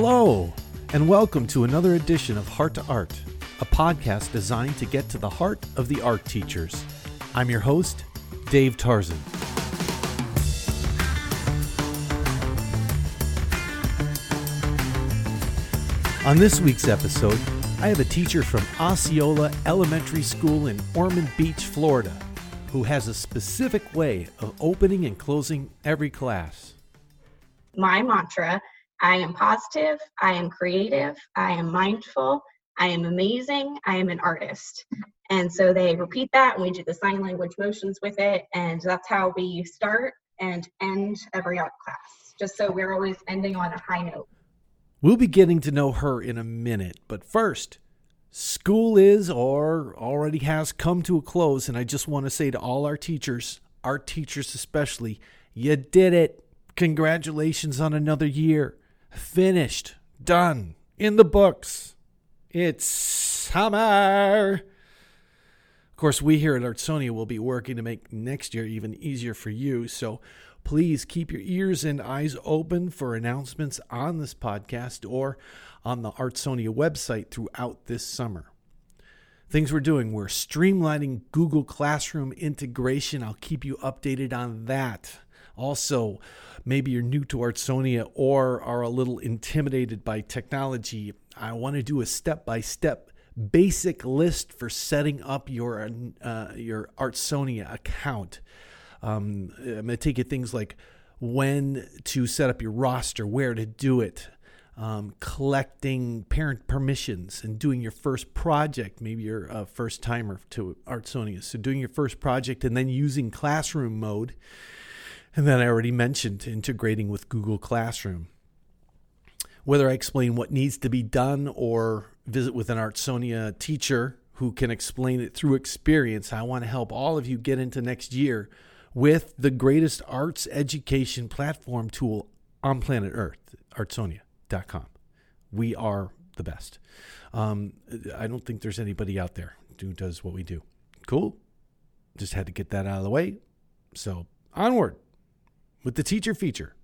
Hello, and welcome to another edition of Heart to Art, a podcast designed to get to the heart of the art teachers. I'm your host, Dave Tarzan. On this week's episode, I have a teacher from Osceola Elementary School in Ormond Beach, Florida, who has a specific way of opening and closing every class. My mantra I am positive, I am creative, I am mindful, I am amazing, I am an artist. And so they repeat that, and we do the sign language motions with it, and that's how we start and end every art class, just so we're always ending on a high note. We'll be getting to know her in a minute, but first, school is or already has come to a close, and I just want to say to all our teachers, our teachers especially, you did it. Congratulations on another year. Finished, done, in the books. It's summer. Of course, we here at Artsonia will be working to make next year even easier for you. So please keep your ears and eyes open for announcements on this podcast or on the Artsonia website throughout this summer. Things we're doing, we're streamlining Google Classroom integration. I'll keep you updated on that. Also, maybe you're new to Artsonia or are a little intimidated by technology. I want to do a step by step basic list for setting up your uh, your Artsonia account. Um, I'm going to take you things like when to set up your roster, where to do it, um, collecting parent permissions, and doing your first project. Maybe you're a first timer to Artsonia, so doing your first project and then using classroom mode. And then I already mentioned integrating with Google Classroom. Whether I explain what needs to be done or visit with an Artsonia teacher who can explain it through experience, I want to help all of you get into next year with the greatest arts education platform tool on planet Earth, artsonia.com. We are the best. Um, I don't think there's anybody out there who does what we do. Cool. Just had to get that out of the way. So, onward with the teacher feature.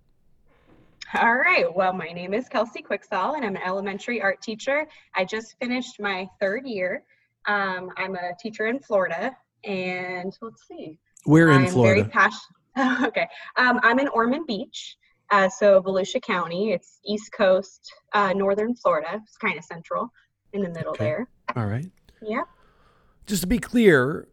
All right. Well, my name is Kelsey Quicksall, and I'm an elementary art teacher. I just finished my third year. Um, I'm a teacher in Florida, and let's see. Where in I'm Florida? Very passionate. okay. Um, I'm in Ormond Beach, uh, so Volusia County. It's East Coast, uh, Northern Florida. It's kind of central in the middle Okay. there. All right. Yeah. Just to be clear,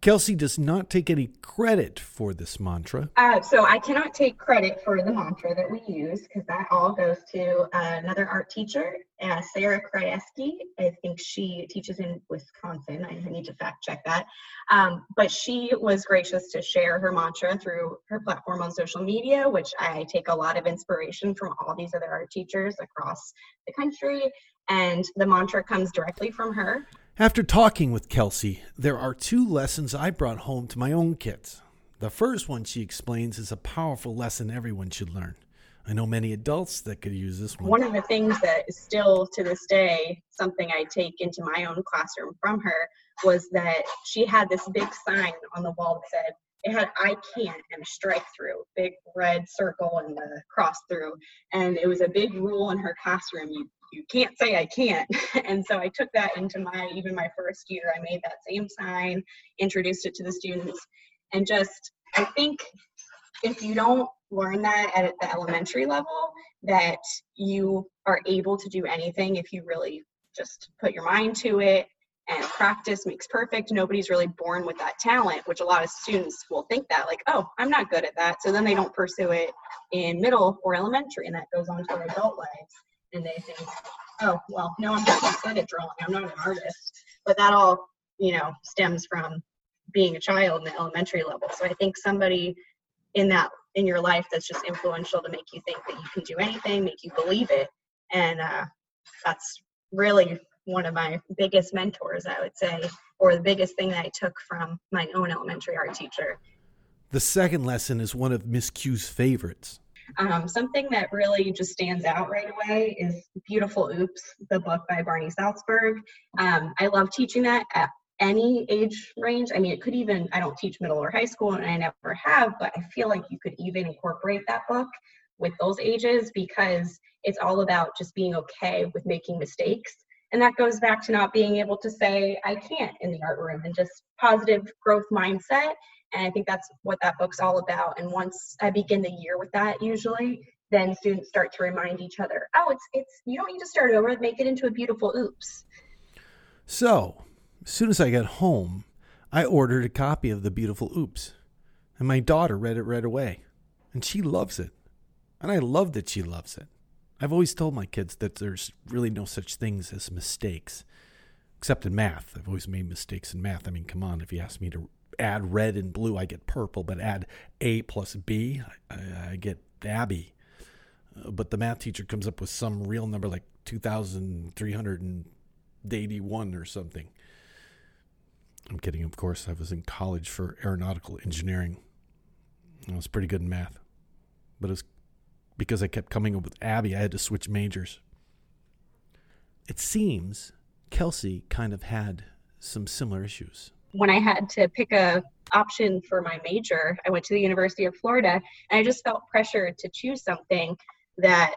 Kelsey does not take any credit for this mantra. Uh, so I cannot take credit for the mantra that we use because that all goes to uh, another art teacher, uh, Sarah Krajewski. I think she teaches in Wisconsin. I need to fact check that. Um, but she was gracious to share her mantra through her platform on social media, which I take a lot of inspiration from all these other art teachers across the country. And the mantra comes directly from her. After talking with Kelsey, there are two lessons I brought home to my own kids. The first one, she explains, is a powerful lesson everyone should learn. I know many adults that could use this one. one of the things that is still to this day something I take into my own classroom from her was that she had this big sign on the wall that said it had I can't and a strike through, big red circle and a cross through. And it was a big rule in her classroom. You you can't say I can't. And so I took that into my even my first year. I made that same sign, introduced it to the students, and just I think if you don't learn that at the elementary level, that you are able to do anything if you really just put your mind to it and practice makes perfect. Nobody's really born with that talent, which a lot of students will think that, like, oh, I'm not good at that. So then they don't pursue it in middle or elementary, and that goes on to their adult lives. And they think, oh, well, no, I'm not good at drawing. I'm not an artist. But that all, you know, stems from being a child in the elementary level. So I think somebody in that in your life that's just influential to make you think that you can do anything, make you believe it. And uh, that's really one of my biggest mentors, I would say, or the biggest thing that I took from my own elementary art teacher. The second lesson is one of Miss Q's favorites. Um, something that really just stands out right away is Beautiful Oops, the book by Barney Saltzberg. Um, I love teaching that at any age range. I mean, it could even, I don't teach middle or high school and I never have, but I feel like you could even incorporate that book with those ages because it's all about just being okay with making mistakes. And that goes back to not being able to say, I can't in the art room and just positive growth mindset. And I think that's what that book's all about. And once I begin the year with that, usually, then students start to remind each other, oh, it's it's you don't need to start over, make it into a beautiful oops. So, as soon as I got home, I ordered a copy of the beautiful oops. And my daughter read it right away. And she loves it. And I love that she loves it. I've always told my kids that there's really no such things as mistakes, except in math. I've always made mistakes in math. I mean, come on, if you ask me to add red and blue, I get purple, but add A plus B, I, I get Abby. Uh, but the math teacher comes up with some real number like 2,381 or something. I'm kidding, of course. I was in college for aeronautical engineering. I was pretty good in math, but it's because I kept coming up with Abby, I had to switch majors. It seems Kelsey kind of had some similar issues. When I had to pick a option for my major, I went to the University of Florida and I just felt pressure to choose something that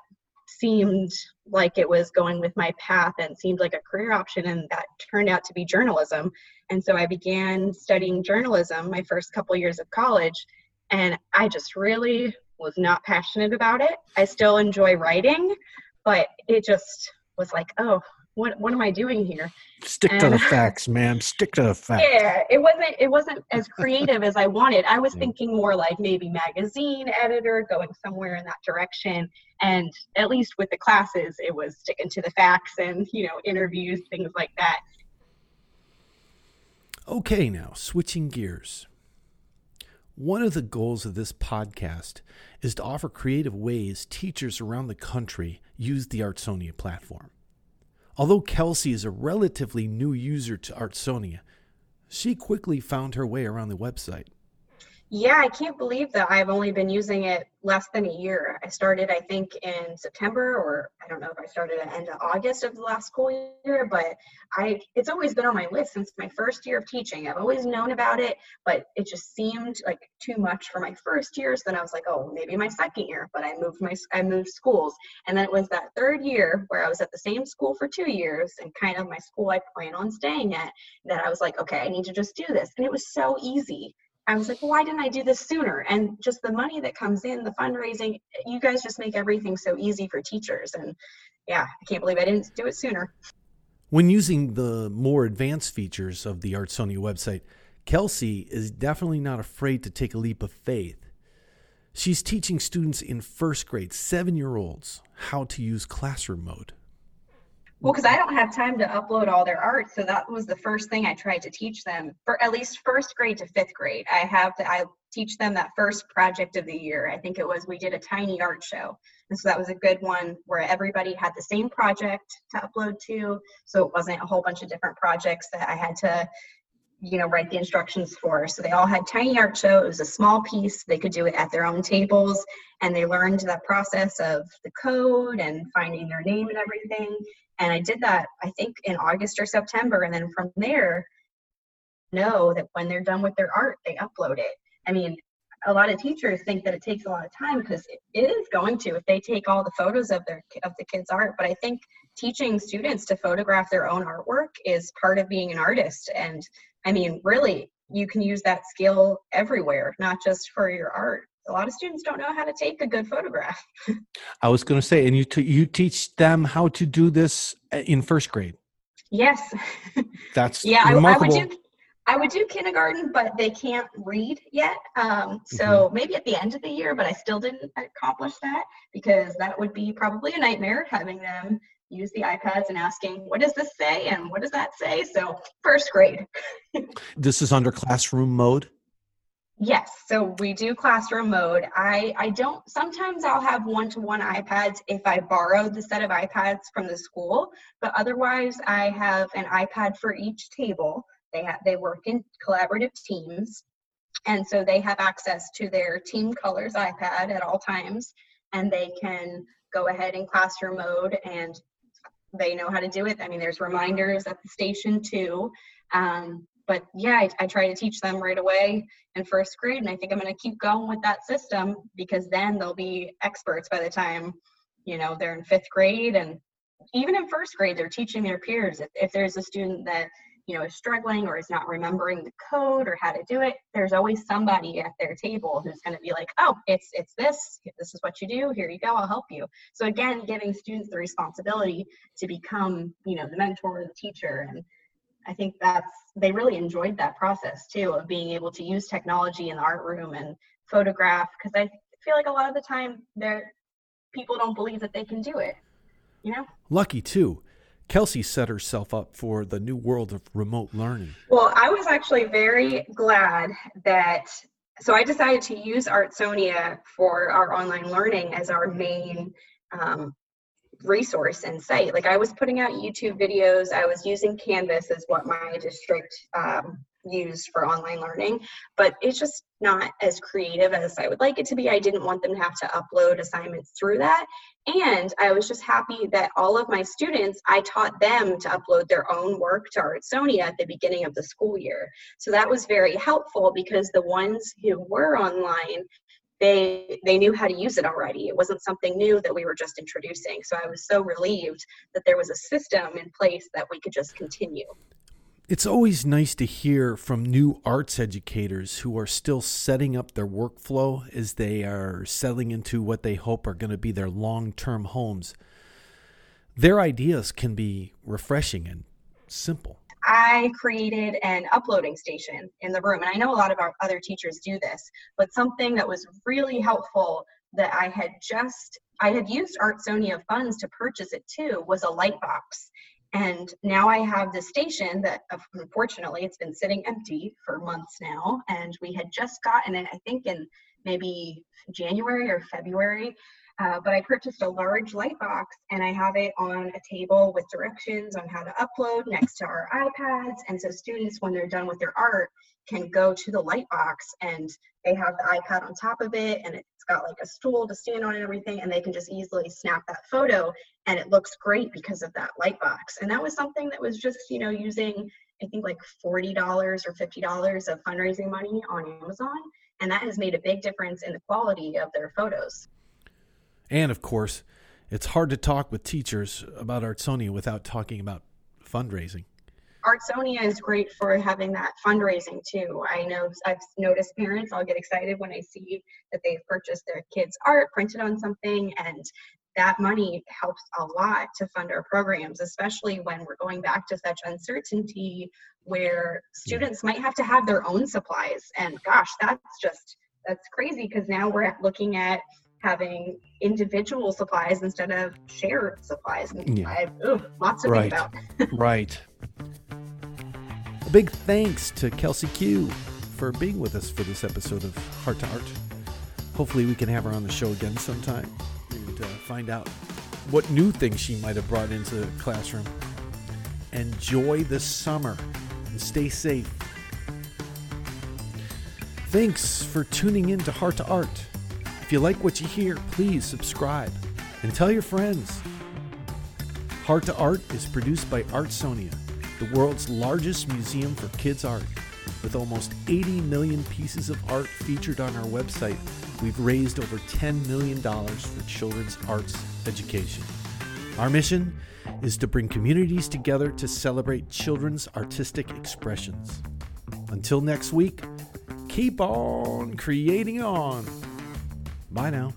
seemed like it was going with my path and seemed like a career option and that turned out to be journalism. And so i began studying journalism my first couple years of college and i just really was not passionate about it. I still enjoy writing but it just was like oh what what am I doing here? Stick and, to the facts, man. Stick to the facts. Yeah, it wasn't it wasn't as creative as I wanted. I was thinking more like maybe magazine editor, going somewhere in that direction. And at least with the classes, it was sticking to the facts and you know interviews, things like that. Okay, now switching gears. One of the goals of this podcast is to offer creative ways teachers around the country use the Artsonia platform. Although Kelsey is a relatively new user to Artsonia, she quickly found her way around the website. Yeah, I can't believe that I've only been using it less than a year. I started, I think, in September, or I don't know if I started at end of August of the last school year, but I it's always been on my list since my first year of teaching. I've always known about it, but it just seemed like too much for my first year. So then I was like, oh, maybe my second year, but I moved my I moved schools, and then it was that third year where I was at the same school for two years and kind of my school I plan on staying at. That I was like, okay, I need to just do this, and it was so easy I was like, why didn't I do this sooner? And just the money that comes in, the fundraising, you guys just make everything so easy for teachers. And yeah, I can't believe I didn't do it sooner. When using the more advanced features of the Artsonia website, Kelsey is definitely not afraid to take a leap of faith. She's teaching students in first grade, seven year olds, how to use classroom mode. Well, because I don't have time to upload all their art, so that was the first thing I tried to teach them for at least first grade to fifth grade. I have to I teach them that first project of the year. I think it was we did a tiny art show, and so that was a good one where everybody had the same project to upload to, so it wasn't a whole bunch of different projects that I had to you know write the instructions for. So they all had tiny art show. It was a small piece. They could do it at their own tables. And they learned that process of the code and finding their name and everything and I did that, I think, in August or September. And then from there, know that when they're done with their art, they upload it. I mean, a lot of teachers think that it takes a lot of time because it is going to if they take all the photos of their of the kids art but i think teaching students to photograph their own artwork is part of being an artist and i mean really you can use that skill everywhere not just for your art a lot of students don't know how to take a good photograph. I was going to say, and you t- you teach them how to do this uh, in first grade. Yes. That's yeah. I, I, would do I would do kindergarten, but they can't read yet. Um, so mm-hmm. maybe at the end of the year, but I still didn't accomplish that because that would be probably a nightmare having them use the iPads and asking, what does this say? And what does that say? So first grade. this is under classroom mode? Yes, so we do classroom mode. I, I don't, sometimes I'll have one-to-one iPads if I borrowed the set of iPads from the school, but otherwise I have an iPad for each table. They have, they work in collaborative teams. And so they have access to their team colors iPad at all times, and they can go ahead in classroom mode and they know how to do it. I mean, there's reminders at the station too. Um, but yeah, I, I try to teach them right away in first grade, and I think I'm going to keep going with that system because then they'll be experts by the time you know they're in fifth grade and even in first grade they're teaching their peers. If, if there's a student that you know is struggling or is not remembering the code or how to do it there's always somebody at their table who's going to be like oh it's it's this. This is what you do. Here you go. I'll help you. So again giving students the responsibility to become you know the mentor the teacher and i think that's they really enjoyed that process too of being able to use technology in the art room and photograph because i feel like a lot of the time there people don't believe that they can do it you know lucky too Kelsey set herself up for the new world of remote learning. Well, I was actually very glad that so I decided to use Artsonia for our online learning as our main um, resource and site. Like I was putting out YouTube videos, I was using Canvas as what my district um, used for online learning, but it's just not as creative as I would like it to be. I didn't want them to have to upload assignments through that. And I was just happy that all of my students, I taught them to upload their own work to Artsonia at the beginning of the school year. So that was very helpful because the ones who were online, they they knew how to use it already. It wasn't something new that we were just introducing. So I was so relieved that there was a system in place that we could just continue. It's always nice to hear from new arts educators who are still setting up their workflow as they are settling into what they hope are going to be their long term homes. Their ideas can be refreshing and simple. I created an uploading station in the room, and I know a lot of our other teachers do this, but something that was really helpful that I had just I had used Artsonia funds to purchase it too was a light box. And now I have the station that unfortunately it's been sitting empty for months now. And we had just gotten it, I think, in maybe January or February. Uh, but I purchased a large light box and I have it on a table with directions on how to upload next to our iPads. And so students, when they're done with their art, can go to the light box and they have the iPad on top of it and it's got like a stool to stand on and everything and they can just easily snap that photo and it looks great because of that light box. And that was something that was just, you know, using I think like $40 or $50 of fundraising money on Amazon and that has made a big difference in the quality of their photos. And of course, it's hard to talk with teachers about Artsonia without talking about fundraising. Artsonia is great for having that fundraising too. I know I've noticed parents, I'll get excited when I see that they've purchased their kids' art printed on something, and that money helps a lot to fund our programs, especially when we're going back to such uncertainty where students might have to have their own supplies. And gosh, that's just that's crazy because now we're looking at having individual supplies instead of shared supplies. Yeah. I, ooh, lots to right. think about. right. A big thanks to Kelsey Q for being with us for this episode of Heart to Art. Hopefully, we can have her on the show again sometime and uh, find out what new things she might have brought into the classroom. Enjoy the summer and stay safe. Thanks for tuning in to Heart to Art. If you like what you hear, please subscribe and tell your friends. Heart to Art is produced by Artsonia, the world's largest museum for kids' art. With almost 80 million pieces of art featured on our website, we've raised over $10 million for children's arts education. Our mission is to bring communities together to celebrate children's artistic expressions. Until next week, keep on creating on. Bye now.